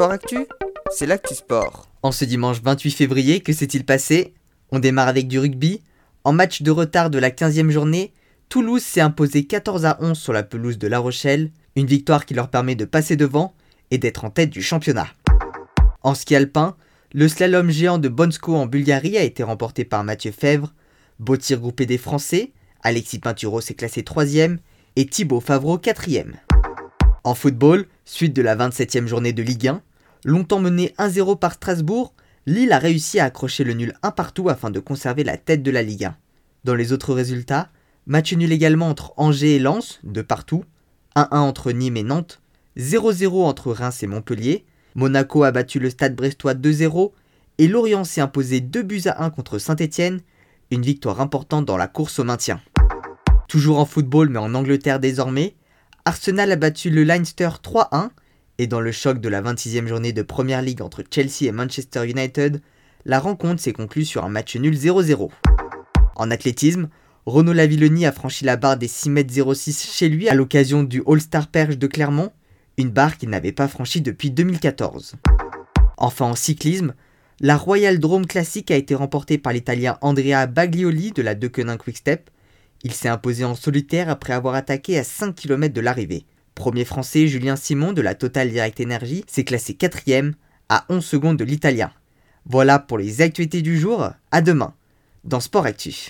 Sport Actu, c'est l'actu sport. En ce dimanche 28 février, que s'est-il passé? On démarre avec du rugby. En match de retard de la 15e journée, Toulouse s'est imposé 14 à 11 sur la pelouse de La Rochelle, une victoire qui leur permet de passer devant et d'être en tête du championnat. En ski alpin, le slalom géant de Bonsko en Bulgarie a été remporté par Mathieu Fèvre, beau tir groupé des Français, Alexis Pinturo s'est classé 3ème et Thibaut Favreau 4ème. En football, suite de la 27e journée de Ligue 1, longtemps mené 1-0 par Strasbourg, Lille a réussi à accrocher le nul un partout afin de conserver la tête de la Ligue 1. Dans les autres résultats, match nul également entre Angers et Lens, de partout, 1-1 entre Nîmes et Nantes, 0-0 entre Reims et Montpellier, Monaco a battu le stade brestois 2-0 et Lorient s'est imposé 2 buts à 1 contre Saint-Etienne, une victoire importante dans la course au maintien. Toujours en football mais en Angleterre désormais, Arsenal a battu le Leinster 3-1 et dans le choc de la 26e journée de Première League entre Chelsea et Manchester United, la rencontre s'est conclue sur un match nul 0-0. En athlétisme, Renaud Lavillenie a franchi la barre des 6m06 chez lui à l'occasion du All-Star Perche de Clermont, une barre qu'il n'avait pas franchie depuis 2014. Enfin en cyclisme, la Royal Drome Classic a été remportée par l'Italien Andrea Baglioli de la Deceuninck Quickstep, il s'est imposé en solitaire après avoir attaqué à 5 km de l'arrivée. Premier français, Julien Simon de la Total Direct Energy s'est classé quatrième à 11 secondes de l'italien. Voilà pour les actualités du jour, à demain dans Sport Actif.